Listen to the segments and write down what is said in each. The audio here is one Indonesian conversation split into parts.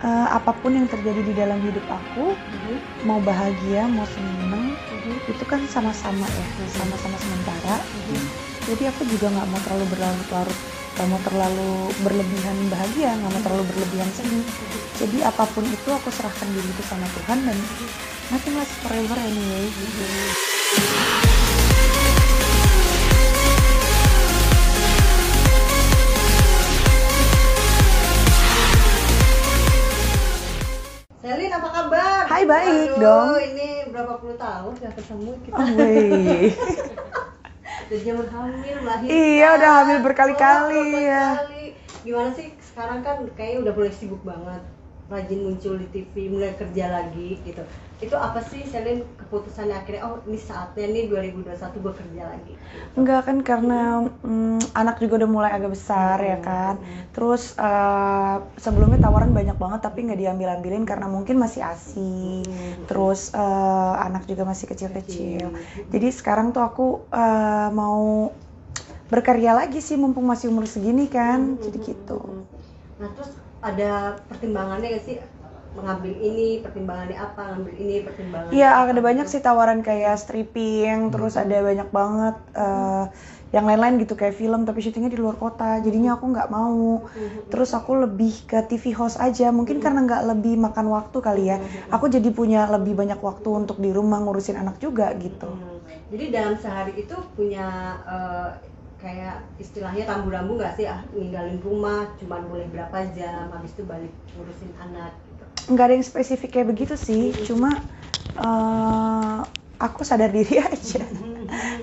eh, apa pun yang terjadi di dalam hidup aku Mhm. mau bahagia mau seneng Mhm. itu kan sama-sama ya sama-sama sementara. Mhm. jadi aku juga nggak mau terlalu berlarut-larut nggak mau terlalu berlebihan bahagia nggak mau terlalu berlebihan sedih. Jadi apa pun itu aku serahkan diri itu sama Tuhan dan nothing lasts forever anyway. Gitu Selin apa kabar? Hai, baik Waduh, dong. Ini berapa puluh tahun nggak ketemu kita. oh. Udah zaman hamil melahirkan. Iya, udah hamil berkali-kali, Oh, ya. berkali-kali. Gimana sih sekarang kan kayaknya udah mulai sibuk banget. Rajin muncul di TV, mulai kerja lagi gitu. Itu apa sih Selin keputusannya akhirnya oh ini saatnya nih 2021 gue kerja lagi. Enggak kan karena mm, anak juga udah mulai agak besar ya kan. Terus eh, sebelumnya tawaran banyak banget tapi nggak diambil-ambilin karena mungkin masih ASI. Hmm. Terus eh, anak juga masih kecil-kecil. Jadi sekarang tuh aku eh, mau berkarya lagi sih mumpung masih umur segini kan. Jadi gitu. Nah terus ada pertimbangannya gak sih mengambil ini pertimbangannya apa ngambil ini pertimbangannya Iya ada banyak sih tawaran kayak stripping, terus ada banyak banget eh, yang lain-lain gitu kayak film tapi syutingnya di luar kota. Jadinya aku nggak mau. Terus aku lebih ke TV host aja. Mungkin karena nggak lebih makan waktu kali ya. Aku jadi punya lebih banyak waktu untuk di rumah ngurusin anak juga gitu. Hmm. Jadi dalam sehari itu punya eh, kayak istilahnya rambu-rambu nggak sih ah ninggalin rumah cuman boleh berapa jam habis itu balik ngurusin anak. Nggak ada yang spesifik kayak begitu sih. Cuma eh, aku sadar diri aja.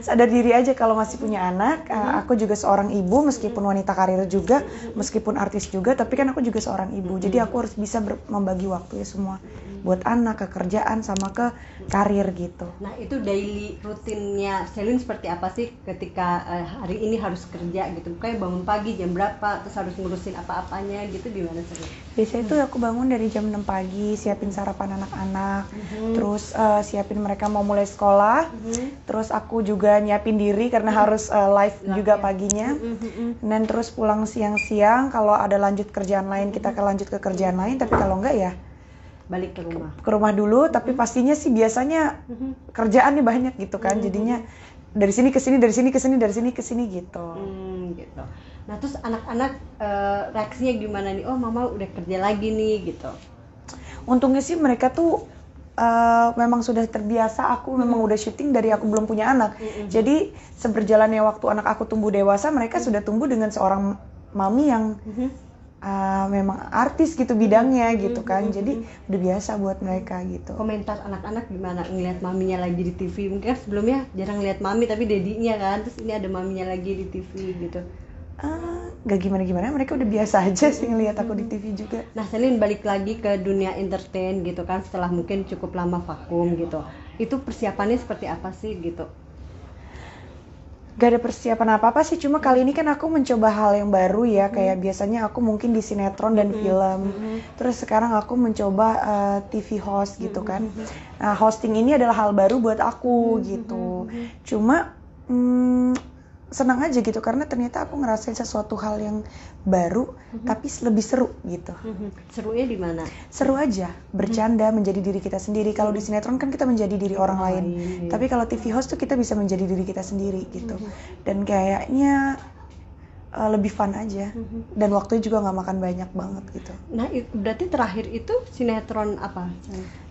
sadar diri aja kalau masih punya anak. Eh, aku juga seorang ibu meskipun wanita karir juga, meskipun artis juga, tapi kan aku juga seorang ibu. Jadi aku harus bisa membagi waktu ya semua buat anak, ke kerjaan sama ke karir gitu. Nah itu daily rutinnya Selin seperti apa sih ketika eh, hari ini harus kerja gitu kayak bangun pagi jam berapa terus harus ngurusin apa-apanya gitu gimana Selin? Biasanya itu aku bangun dari jam 6 pagi, siapin sarapan anak-anak, Mhm. terus eh, siapin mereka mau mulai sekolah, Mhm. terus aku juga nyiapin diri karena harus eh, live juga ya. paginya. Mhm. Dan terus pulang siang-siang kalau ada lanjut kerjaan lain kita ke lanjut ke kerjaan lain, tapi kalau enggak ya balik ke rumah. ke rumah dulu. Tapi pastinya sih biasanya Mhm. kerjaannya banyak gitu kan, jadinya dari sini ke sini, dari sini ke sini, dari sini ke sini gitu. Hmm, gitu. Nah terus anak-anak eh, reaksinya gimana nih? Oh mama udah kerja lagi nih gitu. Untungnya sih mereka tuh eh, memang sudah terbiasa aku memang udah syuting dari aku belum punya anak. Jadi seberjalannya waktu anak aku tumbuh dewasa, mereka sudah tumbuh dengan seorang mami yang eh, memang artis gitu bidangnya gitu kan. Jadi udah biasa buat mereka gitu. Komentar anak-anak gimana ngelihat maminya lagi di TV? Mungkin kan sebelumnya jarang lihat mami tapi dedinya kan. Terus ini ada maminya lagi di TV gitu. Eh, gak gimana-gimana, mereka udah biasa aja sih ngelihat aku di TV juga. Nah, Selin balik lagi ke dunia entertain gitu kan setelah mungkin cukup lama vakum gitu. Itu persiapannya seperti apa sih gitu? Gak ada persiapan apa-apa sih, cuma kali ini kan aku mencoba hal yang baru ya, kayak biasanya aku mungkin di sinetron dan film. Terus sekarang aku mencoba eh, TV host gitu kan. Nah, hosting ini adalah hal baru buat aku gitu. Cuma hmm, senang aja gitu karena ternyata aku ngerasain sesuatu hal yang baru tapi lebih seru gitu. Serunya di mana? Seru aja, bercanda menjadi diri kita sendiri. Kalau di sinetron kan kita menjadi diri orang lain. lain, iya. Tapi kalau TV host tuh kita bisa menjadi diri kita sendiri gitu. Dan kayaknya uh, lebih fun aja. Dan waktunya juga nggak makan banyak banget gitu. Nah, itu berarti terakhir itu sinetron apa?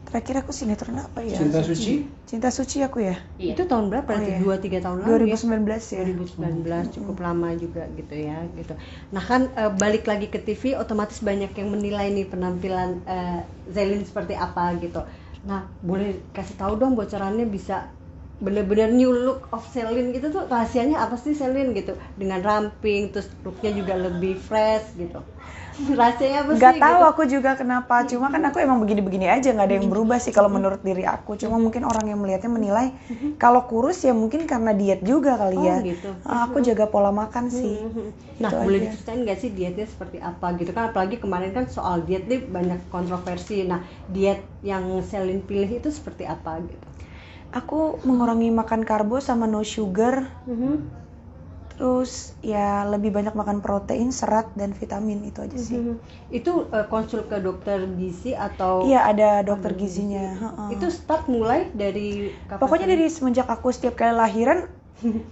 Terakhir aku sinetron apa ya? Cinta Suci? Cinta Suci aku ya. Itu tahun berapa? Oh, Berarti iya. 2 3 tahun lalu ya? 2019 ya. 2019 cukup lama juga gitu ya gitu. Nah kan eh, balik lagi ke TV otomatis banyak yang menilai nih penampilan eh, Zelin seperti apa gitu. Nah boleh kasih tahu dong bocorannya bisa bener-bener new look of Selin gitu tuh rahasianya apa sih Selin gitu dengan ramping terus looknya juga lebih fresh gitu rahasianya apa Gak sih tahu gitu? aku juga kenapa. Cuma kan aku emang begini-begini aja, nggak ada yang berubah sih kalau menurut diri aku. Cuma mungkin orang yang melihatnya menilai kalau kurus ya mungkin karena diet juga kali Oh, ya. gitu. Ah, Aku jaga pola makan sih. Nah, Itu boleh diceritain nggak sih dietnya seperti apa gitu kan? Apalagi kemarin kan soal diet nih banyak kontroversi. Nah, diet yang Selin pilih itu seperti apa gitu? Aku mengurangi makan karbo sama no sugar. Terus ya lebih banyak makan protein, serat dan vitamin itu aja sih. Mhm. Itu eh, konsul ke dokter gizi atau Iya ada dokter gizinya. heeh. itu start mulai dari kapan? Pokoknya dari semenjak aku setiap kali lahiran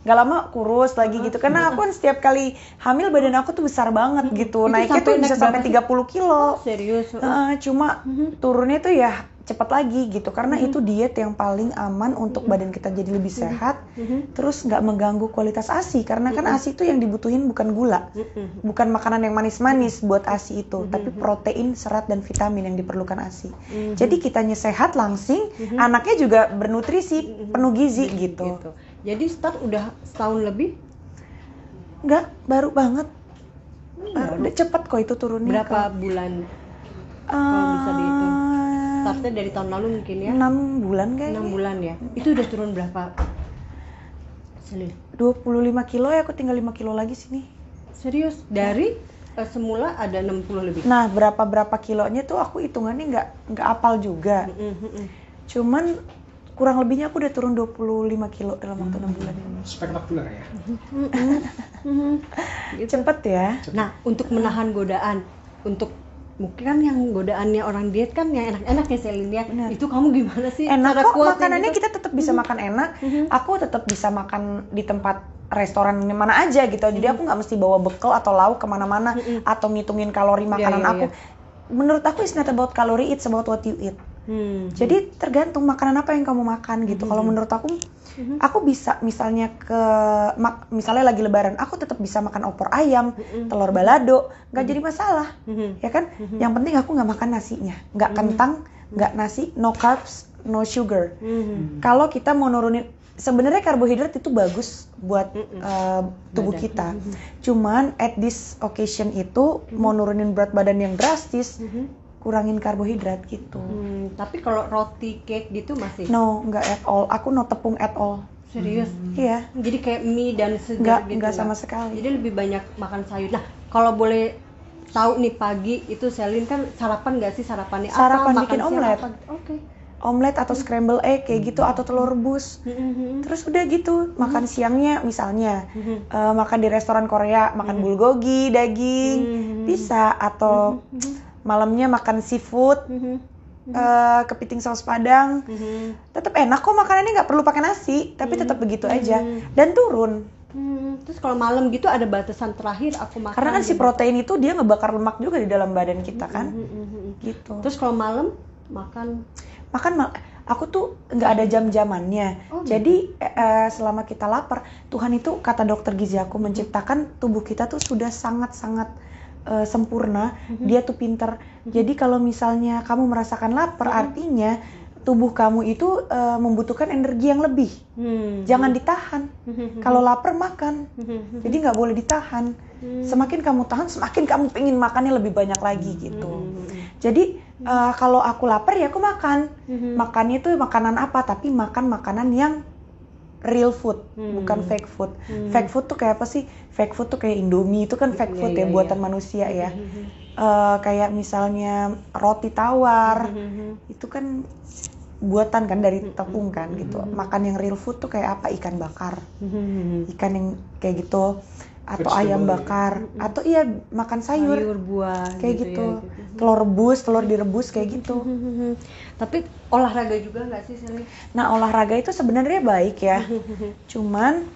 nggak lama kurus lagi gitu karena aku kan setiap kali hamil badan aku tuh besar banget gitu Itu naiknya tuh bisa naik sampai berapa 30 kilo serius. Heeh, cuma turunnya tuh ya cepat lagi gitu. Karena itu diet yang paling aman untuk badan kita jadi lebih sehat terus nggak mengganggu kualitas asi. Karena kan asi itu yang dibutuhin bukan gula Mhm. bukan makanan yang manis-manis buat asi itu tapi protein serat dan vitamin yang diperlukan asi. Jadi kitanya sehat langsing anaknya juga bernutrisi penuh gizi gitu. Gitu. Jadi start udah setahun lebih? Nggak baru banget. Baru udah cepet kok itu turunnya berapa bulan? Kalau Startnya dari tahun lalu mungkin ya? enam bulan kayaknya 6 bulan ya. Itu udah turun berapa? Selin. 25 kilo ya aku tinggal 5 kilo lagi sini Serius? Dari eh, semula ada 60 lebih. nah berapa berapa kilonya tuh aku hitungannya nggak nggak apal juga Mhm, mhm. cuman kurang lebihnya aku udah turun 25 kilo dalam waktu 6 bulan ini spektakuler ya. Gitu. cepet ya Nah, untuk menahan godaan, untuk mungkin kan yang godaannya orang diet kan yang enak-enak ya Selin ya. Benar. Itu kamu gimana sih? enak cara kok makanannya gitu? kita tetap bisa makan enak aku tetap bisa makan di tempat restoran mana aja gitu jadi aku nggak mesti bawa bekal atau lauk ke mana-mana atau ngitungin kalori makanan iya, aku menurut aku it's not about kalori it's about what you eat Hmm. jadi tergantung makanan apa yang kamu makan gitu. Kalau menurut aku aku bisa misalnya ke mak- misalnya lagi lebaran aku tetap bisa makan opor ayam telur balado nggak jadi masalah Mhm. ya kan? Yang penting aku nggak makan nasinya nggak kentang nggak nasi no carbs no sugar. Mhm. kalau kita mau nurunin sebenarnya karbohidrat itu bagus buat uh, tubuh Badan. kita. Cuman at this occasion itu mau nurunin berat badan yang drastis kurangin karbohidrat gitu Hmm, tapi kalau roti cake gitu masih no nggak at all aku no tepung at all serius. iya Jadi kayak mie dan segar nggak gitu. nggak sama nggak? sekali Jadi lebih banyak makan sayur. Nah, kalau boleh tahu nih pagi itu Selin kan sarapan nggak sih sarapannya apa? Sarapan bikin omelet. Oke. omelet atau scramble egg kayak gitu atau telur rebus Mhm. terus udah gitu makan siangnya misalnya eh, makan di restoran Korea makan bulgogi daging bisa atau malamnya makan seafood Mhm. eh, kepiting saus padang. Mhm. tetap enak kok makanannya nggak perlu pakai nasi tapi tetap begitu aja. Dan turun. Hmm, terus kalau malam gitu ada batasan terakhir aku makan. karena kan si gitu. protein itu dia ngebakar lemak juga di dalam badan kita kan. Mhm, mhm. gitu. Terus kalau malam makan? Makan mal- aku tuh nggak ada jam-jamannya. Oh, jadi eh, eh, selama kita lapar Tuhan itu kata dokter gizi aku menciptakan tubuh kita tuh sudah sangat-sangat eh, sempurna dia tuh pinter. Jadi kalau misalnya kamu merasakan lapar artinya tubuh kamu itu eh, membutuhkan energi yang lebih. Hmm. jangan ditahan. Mhm, kalau lapar makan. Mhm. jadi nggak boleh ditahan. Semakin kamu tahan semakin kamu pengen makannya lebih banyak lagi gitu. Mhm. jadi eh, kalau aku lapar ya aku makan. Mhm. makannya itu makanan apa? Tapi makan makanan yang real food Hmm. bukan fake food Hmm. fake food tuh kayak apa sih fake food tuh kayak indomie itu kan fake Iya, food iya, ya buatan iya. manusia ya Mhm. Eh, kayak misalnya roti tawar Mhm. itu kan buatan kan dari tepung kan gitu makan yang real food tuh kayak apa ikan bakar ikan yang kayak gitu atau Vegetable ayam ya. bakar atau iya makan sayur, sayur buah kayak gitu, gitu, ya, gitu. telur rebus telur direbus kayak gitu. Tapi olahraga juga nggak sih Sally? nah olahraga itu sebenarnya baik ya cuman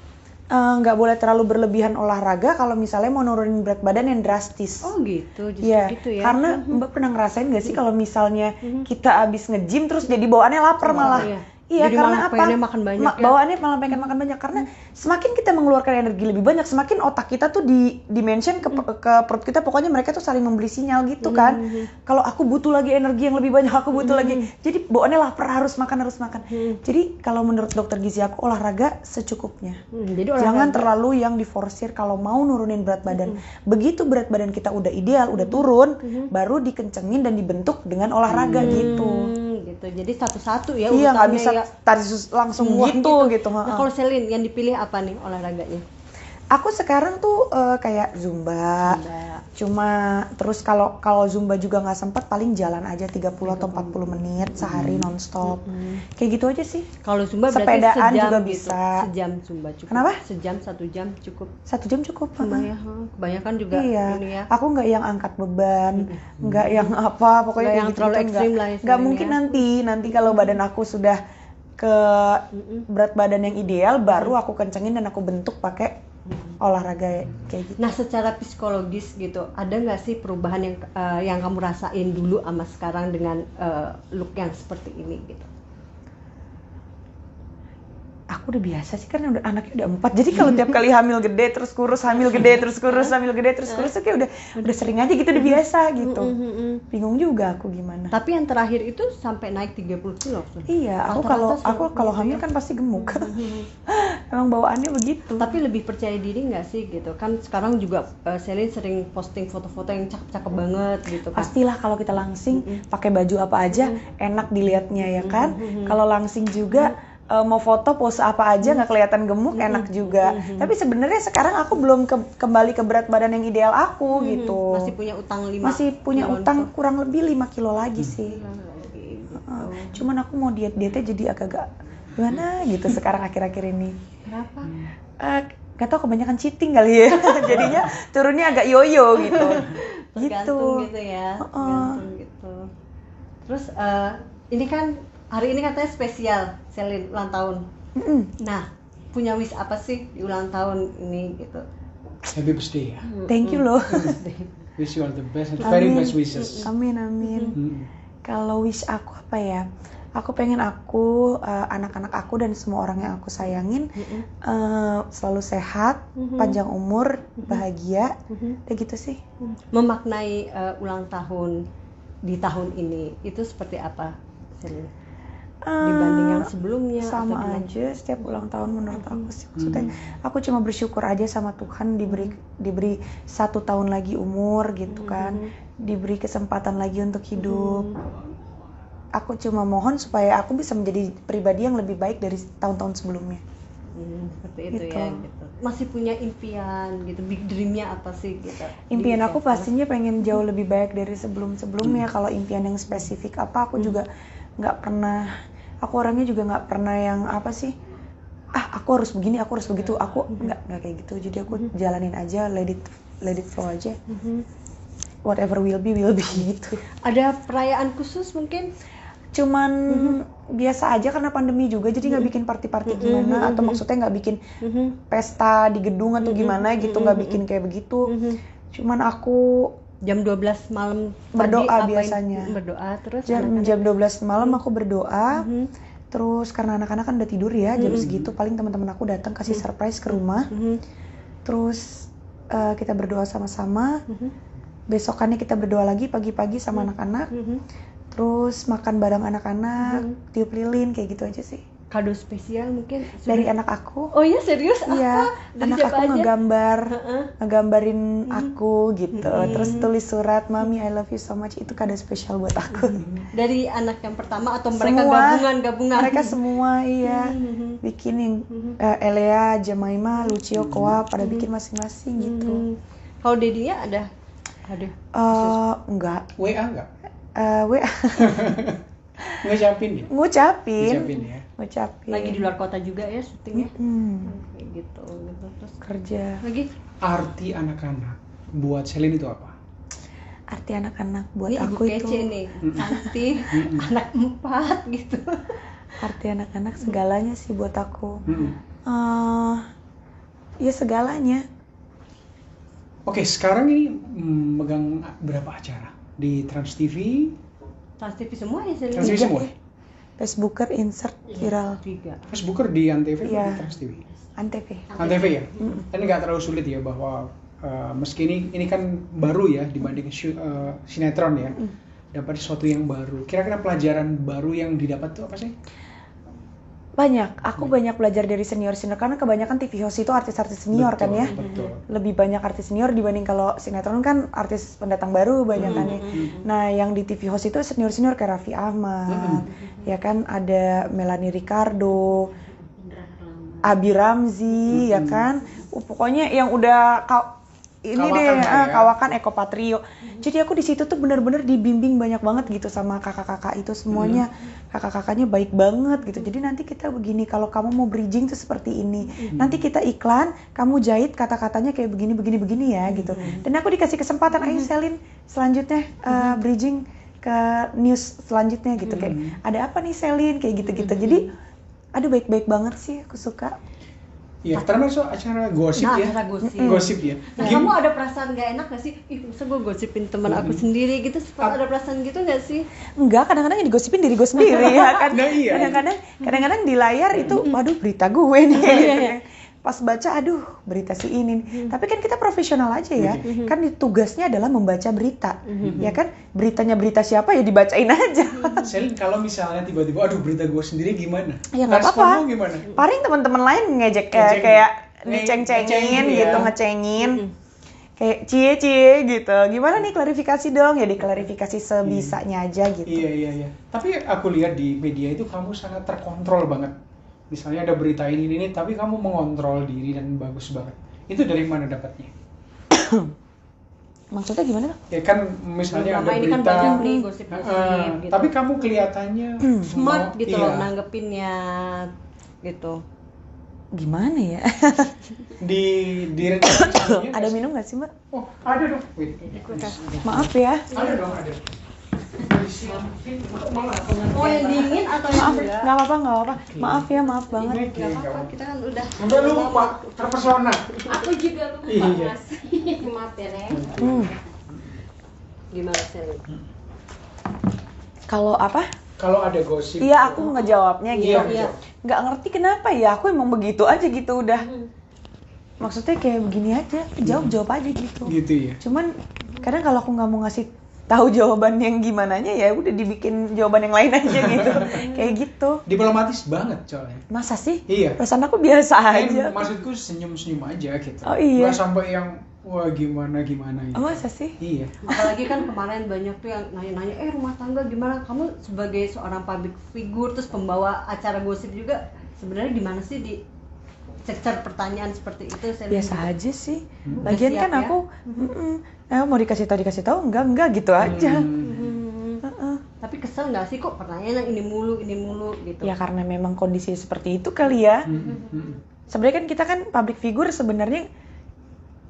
eh, nggak boleh terlalu berlebihan olahraga kalau misalnya mau nurunin berat badan yang drastis Oh gitu, justru Iya, gitu ya. karena Mbak pernah ngerasain gak sih kalau misalnya kita abis nge-gym terus jadi bawaannya lapar malah. iya. Iya, Jadi karena apa? makan banyak Ma- ya. Bawaannya malah pengen makan banyak karena semakin kita mengeluarkan energi lebih banyak, semakin otak kita tuh di dimension ke, ke perut kita pokoknya mereka tuh saling memberi sinyal gitu kan. Kalau aku butuh lagi energi yang lebih banyak, aku butuh lagi. Jadi bawaannya lapar harus makan harus makan. Jadi kalau menurut dokter gizi aku olahraga secukupnya. Hmm, jadi olahraga. Jangan terlalu yang diforsir kalau mau nurunin berat badan. Begitu berat badan kita udah ideal, udah turun, baru dikencengin dan dibentuk dengan olahraga gitu. Hmm, gitu. Jadi satu-satu ya Iya nggak bisa ya. tadi langsung Semua gitu gitu. Nah, heeh. kalau Selin yang dipilih apa nih olahraganya? Aku sekarang tuh eh, kayak zumba. Zumba. Cuma terus kalau kalau zumba juga nggak sempat paling jalan aja 30 atau 40 menit sehari nonstop. Kayak gitu aja sih. Kalau Zumba berarti Sepedaan sejam juga gitu. bisa. Sejam Zumba cukup. Kenapa? Sejam satu jam cukup. Satu jam cukup. Ya. huh. Kebanyakan juga Iya, ini ya. aku nggak yang angkat beban, nggak yang apa, pokoknya Nggak yang gitu terlalu nggak. ekstrim lah Nggak istilahnya. mungkin nanti, nanti kalau badan aku sudah ke berat badan yang ideal, baru aku kencengin dan aku bentuk pakai olahraga kayak gitu. Nah, secara psikologis gitu, ada nggak sih perubahan yang eh, yang kamu rasain dulu sama sekarang dengan eh, look yang seperti ini gitu? Aku udah biasa sih karena udah anaknya udah empat, jadi kalau tiap kali hamil gede terus kurus, hamil gede terus kurus, hamil gede terus kurus, tuh kayak udah udah sering aja gitu, udah biasa gitu. Bingung juga aku gimana. Tapi yang terakhir itu sampai naik 30 kilo. Sun. Iya, aku kalau aku kalau begitu hamil ya. kan pasti gemuk. Emang bawaannya begitu. Tapi lebih percaya diri nggak sih gitu? Kan sekarang juga eh, Celine sering posting foto-foto yang cakep-cakep banget gitu kan. pastilah kalau kita langsing pakai baju apa aja enak dilihatnya ya kan kalau langsing juga eh, mau foto pose apa aja nggak kelihatan gemuk enak juga tapi sebenarnya sekarang aku belum ke- kembali ke berat badan yang ideal aku gitu Masih punya utang 5 masih punya utang kurang lebih 5 kilo lagi sih Gitu. Heeh. cuman aku mau diet dietnya jadi agak-agak gimana gitu sekarang akhir-akhir ini Kenapa? Eh, gak tau kebanyakan cheating kali ya jadinya turunnya agak yoyo gitu Tergantung gitu, ya. Heeh. Tergantung gitu. Terus eh, ini kan hari ini katanya spesial Celine ulang tahun. Mm-mm. Nah, punya wish apa sih di ulang tahun ini gitu? Happy birthday ya. thank you loh Wish you all the best and very best wishes. Amin amin. Hmm. Kalau wish aku apa ya? Aku pengen aku, eh, anak-anak aku dan semua orang yang aku sayangin eh, selalu sehat, panjang umur, bahagia, udah gitu sih. Memaknai eh, ulang tahun di tahun ini itu seperti apa? Celine? Dibanding yang sebelumnya atau sama aja setiap ulang tahun menurut aku sih. Maksudnya aku cuma bersyukur aja sama Tuhan diberi diberi satu tahun lagi umur gitu kan. diberi kesempatan lagi untuk hidup. Aku cuma mohon supaya aku bisa menjadi pribadi yang lebih baik dari tahun-tahun sebelumnya. Hmm, seperti itu Gitu. ya gitu. Masih punya impian gitu, big dreamnya apa sih gitu? impian aku pastinya pengen jauh lebih baik dari sebelum-sebelumnya. Kalau impian yang spesifik apa aku juga nggak pernah aku orangnya juga nggak pernah yang apa sih ah aku harus begini aku harus begitu aku nggak nggak kayak gitu. Jadi aku jalanin aja let it let it flow aja. Mhm. whatever will be will be gitu. Ada perayaan khusus mungkin? cuman biasa aja karena pandemi juga jadi nggak bikin party-party gimana atau maksudnya nggak bikin pesta di gedung atau gimana gitu nggak bikin kayak begitu. Cuman aku Jam 12 malam Berdoa apain? biasanya. Berdoa terus jam anak-anak? jam 12 malam aku berdoa Mhm. terus karena anak-anak kan udah tidur ya jam segitu paling teman-teman aku datang kasih surprise ke rumah Mhm. terus eh, kita berdoa sama-sama Mhm. besokannya kita berdoa lagi pagi-pagi sama anak-anak Mhm. terus makan bareng anak-anak tiup lilin kayak gitu aja sih Kado spesial mungkin? dari Sudah- anak aku Oh iya serius? iya Apa? Dari anak aku aja? ngegambar Heeh. ngegambarin aku gitu terus tulis surat mami I love you so much itu kado spesial buat aku Dari anak yang pertama atau mereka Semua. gabungan-gabungan? mereka semua iya Mhm. bikin yang eh, Elea, Jemaima, Lucio, Koa pada bikin masing-masing gitu. Hmm. Kalau dedinya ada? Ada. Eh enggak, WA enggak? Eh, we Ngucapin ya? ngucapin, Ngucapin ya. ngucapin. Lagi di luar kota juga ya syutingnya? Hmm, Kayak gitu, gitu. Terus kerja. lagi Arti anak-anak buat Celine itu apa? Arti anak-anak buat ini aku itu, nih, cantik, anak empat gitu. arti anak-anak segalanya sih buat aku. Hmm. eh ya segalanya. Oke, sekarang ini mm, megang berapa acara? Di Trans TV, Trans TV semua ya? Trans TV semua? Facebooker insert viral Tiga. Facebooker di Antv atau Iya. di Trans TV? antv. Antv ya? Ini nggak terlalu sulit ya bahwa uh, meski ini ini kan baru ya dibanding uh, sinetron ya, dapat sesuatu yang baru. Kira-kira pelajaran baru yang didapat tuh apa sih? Banyak, aku banyak belajar dari senior-senior karena kebanyakan TV host itu artis-artis senior kan Betul, ya. Betul. lebih banyak artis senior dibanding kalau sinetron kan artis pendatang baru banyak kan ya. Nah, yang di TV host itu senior-senior kayak Raffi Ahmad, ya kan? Ada Melanie Ricardo, Abi Ramzi ya kan? Uh, pokoknya yang udah ini Kawakan deh ah, ya. kawakan Eko Patrio. Jadi aku di situ tuh bener-bener dibimbing banyak banget gitu sama kakak-kakak itu semuanya. Kakak-kakaknya baik banget gitu. Jadi nanti kita begini kalau kamu mau bridging tuh seperti ini. Nanti kita iklan kamu jahit kata-katanya kayak begini begini begini ya gitu. Dan aku dikasih kesempatan ayo Selin selanjutnya uh, bridging ke news selanjutnya gitu kayak ada apa nih Selin? Kayak gitu-gitu. Jadi aduh baik-baik banget sih aku suka Iya, termasuk acara gosip Nah, ya. acara gosip. Gosip ya. Nah, Gim- kamu ada perasaan gak enak gak sih? Ih, masa gue gosipin teman aku sendiri gitu? Sempat ada perasaan gitu gak sih? Enggak, kadang-kadang yang digosipin diri gue sendiri ya kan. Nah, iya. Kadang-kadang kadang-kadang di layar itu waduh berita gue nih. Iya, kan. Pas baca aduh berita si ini. Tapi kan kita profesional aja ya. Kan di- tugasnya adalah membaca berita. Ya kan? Beritanya berita siapa ya dibacain aja. Selin kalau misalnya tiba-tiba aduh berita gue sendiri gimana? Ya, nggak apa-apa. gimana? Paling teman-teman lain ngejek kayak, kayak Nge- diceng-cengin ngecengin gitu, ya. ngecengin. Kayak cie cie gitu. Gimana nih klarifikasi dong? Ya diklarifikasi sebisanya aja gitu. Iya iya iya. Tapi aku lihat di media itu kamu sangat terkontrol banget. Misalnya ada berita ini ini, tapi kamu mengontrol diri dan bagus banget. Itu dari mana dapatnya? Maksudnya gimana? Ya kan misalnya Selama ada ini kan berita. banyak nih gosip-gosip Heeh, gitu. Tapi kamu kelihatannya Smart mau- gitu iya. loh nanggepinnya gitu. Gimana ya? Di di rencana Ada minum gak sih mbak? Oh, ada dong. Wait. Maaf ya. Ada dong, ada. Nggak- Oh yang dingin atau yang Maaf, enggak? nggak apa-apa, nggak apa-apa. Maaf ya, maaf banget. Nggak apa-apa, kita kan udah Sampai lupa, terpesona. Aku juga lupa Iya. mas. Maaf ya Neng. Hmm. Gimana sih? Kalau apa? Kalau ada gosip. Iya, aku ngejawabnya gitu. Iya, Iya. Nggak ngerti kenapa ya, aku emang begitu aja gitu udah. Maksudnya kayak begini aja, jawab jawab aja gitu. Gitu ya. Cuman kadang kalau aku nggak mau ngasih tahu jawaban yang gimananya ya udah dibikin jawaban yang lain aja gitu. kayak gitu. Diplomatis banget soalnya. Masa sih? Iya. Perasaan aku biasa Eh, aja. maksudku senyum-senyum aja gitu. Oh, iya. Nggak sampai yang wah gimana gimana gitu. Oh, masa sih? Iya. Apalagi kan kemarin banyak tuh yang nanya-nanya, eh rumah tangga gimana? Kamu sebagai seorang public figure terus pembawa acara gosip juga sebenarnya di mana sih di cecer pertanyaan seperti itu? Saya Biasa aja sih. Udah Lagian siap kan ya? aku, mm-mm. Eh, mau dikasih tahu dikasih tahu enggak enggak gitu aja. Hmm. Hmm. Heeh. Tapi kesel nggak sih kok pertanyaan yang ini mulu, ini mulu gitu? Ya karena memang kondisi seperti itu kali ya. Hmm, hmm. Sebenarnya kan kita kan public figure sebenarnya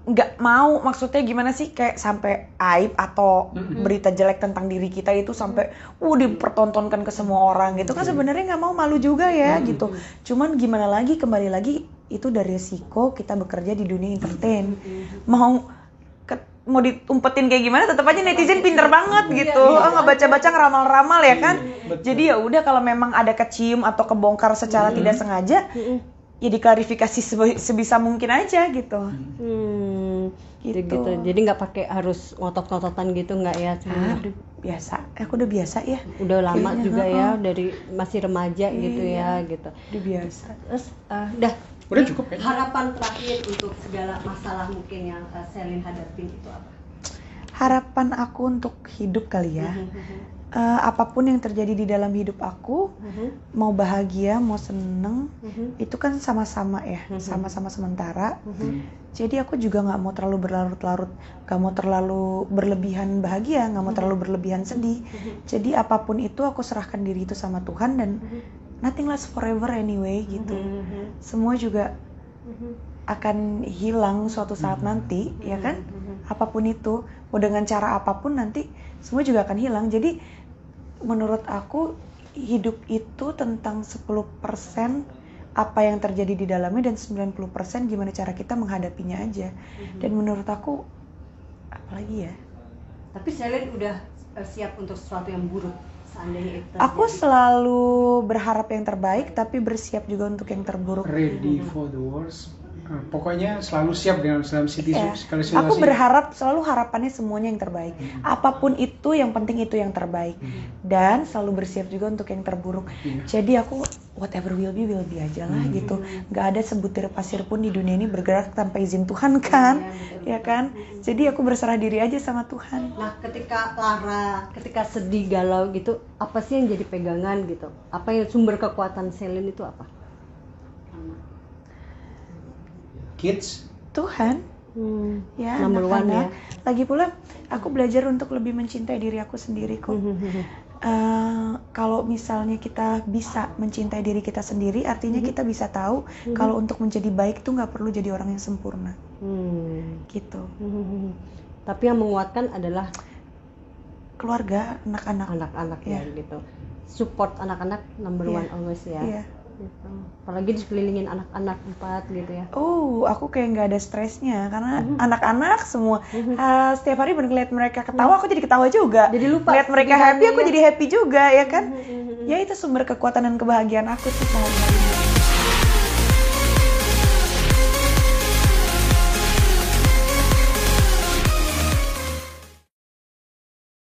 nggak mau maksudnya gimana sih kayak sampai aib atau berita jelek tentang diri kita itu sampai uh dipertontonkan ke semua orang gitu kan sebenarnya nggak mau malu juga ya gitu cuman gimana lagi kembali lagi itu dari resiko kita bekerja di dunia entertain mau mau diumpetin kayak gimana tetap aja netizen pinter banget gitu oh nggak baca baca ngeramal-ramal ya kan betul. jadi ya udah kalau memang ada kecium atau kebongkar secara tidak sengaja ya diklarifikasi sebisa mungkin aja gitu Hmm, Gitu. gitu. gitu. Jadi nggak pakai harus ngotot-ngototan gitu nggak ya? Ah, udah, biasa aku udah biasa ya udah lama Kayaknya, juga ya dari masih remaja gitu Iya. ya gitu. udah biasa Terus eh, udah Udah cukup ya? harapan terakhir untuk segala masalah mungkin yang eh, Selin hadapin itu apa? harapan aku untuk hidup kali ya. Eh, apa pun yang terjadi di dalam hidup aku mhm, mau bahagia mau seneng mhm, itu kan sama-sama ya sama-sama sementara. Jadi aku juga nggak mau terlalu berlarut-larut nggak mau terlalu berlebihan bahagia nggak mau terlalu berlebihan sedih. Jadi apa pun itu aku serahkan diri itu sama Tuhan dan nothing lasts forever anyway gitu. Mhm, semua juga mhm, akan hilang suatu saat nanti ya kan? Mhm. apa pun itu mau dengan cara apa pun nanti semua juga akan hilang. Jadi menurut aku hidup itu tentang 10% apa yang terjadi di dalamnya dan 90% gimana cara kita menghadapinya aja. Dan menurut aku apalagi ya? Tapi Selin udah eh, siap untuk sesuatu yang buruk seandainya itu aku terjadi. selalu berharap yang terbaik tapi bersiap juga untuk yang terburuk Ready for the worst. Eh, pokoknya selalu siap dengan dalam situasi Ya, segala situasi. aku berharap selalu harapannya semuanya yang terbaik. Apa pun itu, yang penting itu yang terbaik. Dan selalu bersiap juga untuk yang terburuk. Iya. Jadi aku whatever will be will be aja lah gitu. Gak ada sebutir pasir pun di dunia ini bergerak tanpa izin Tuhan kan, ya kan? Jadi aku berserah diri aja sama Tuhan. Nah, ketika lara, ketika sedih, galau gitu, apa sih yang jadi pegangan gitu? Apa yang sumber kekuatan Selin itu apa? kids Tuhan Hmm. ya Number one anak-anak. Lagi pula aku belajar untuk lebih mencintai diri aku sendiri kok. Hmm. Eh, kalau misalnya kita bisa mencintai diri kita sendiri, artinya Mhm. kita bisa tahu kalau untuk menjadi baik tuh nggak perlu jadi orang yang sempurna, Hmm. gitu. Hmm. Tapi yang menguatkan adalah Keluarga, anak-anak. anak-anak ya Iya. gitu. Support anak-anak number Iya. one always ya. Iya. Gitu. Apalagi dikelilingin anak-anak empat gitu ya. Oh, aku kayak nggak ada stresnya karena Mhm. anak-anak semua ah, setiap hari ngeliat mereka ketawa, aku jadi ketawa juga. Jadi lupa Lihat mereka happy, aku ya. jadi happy juga ya kan. Mhm. Ya itu sumber kekuatan dan kebahagiaan aku sih sehari-hari.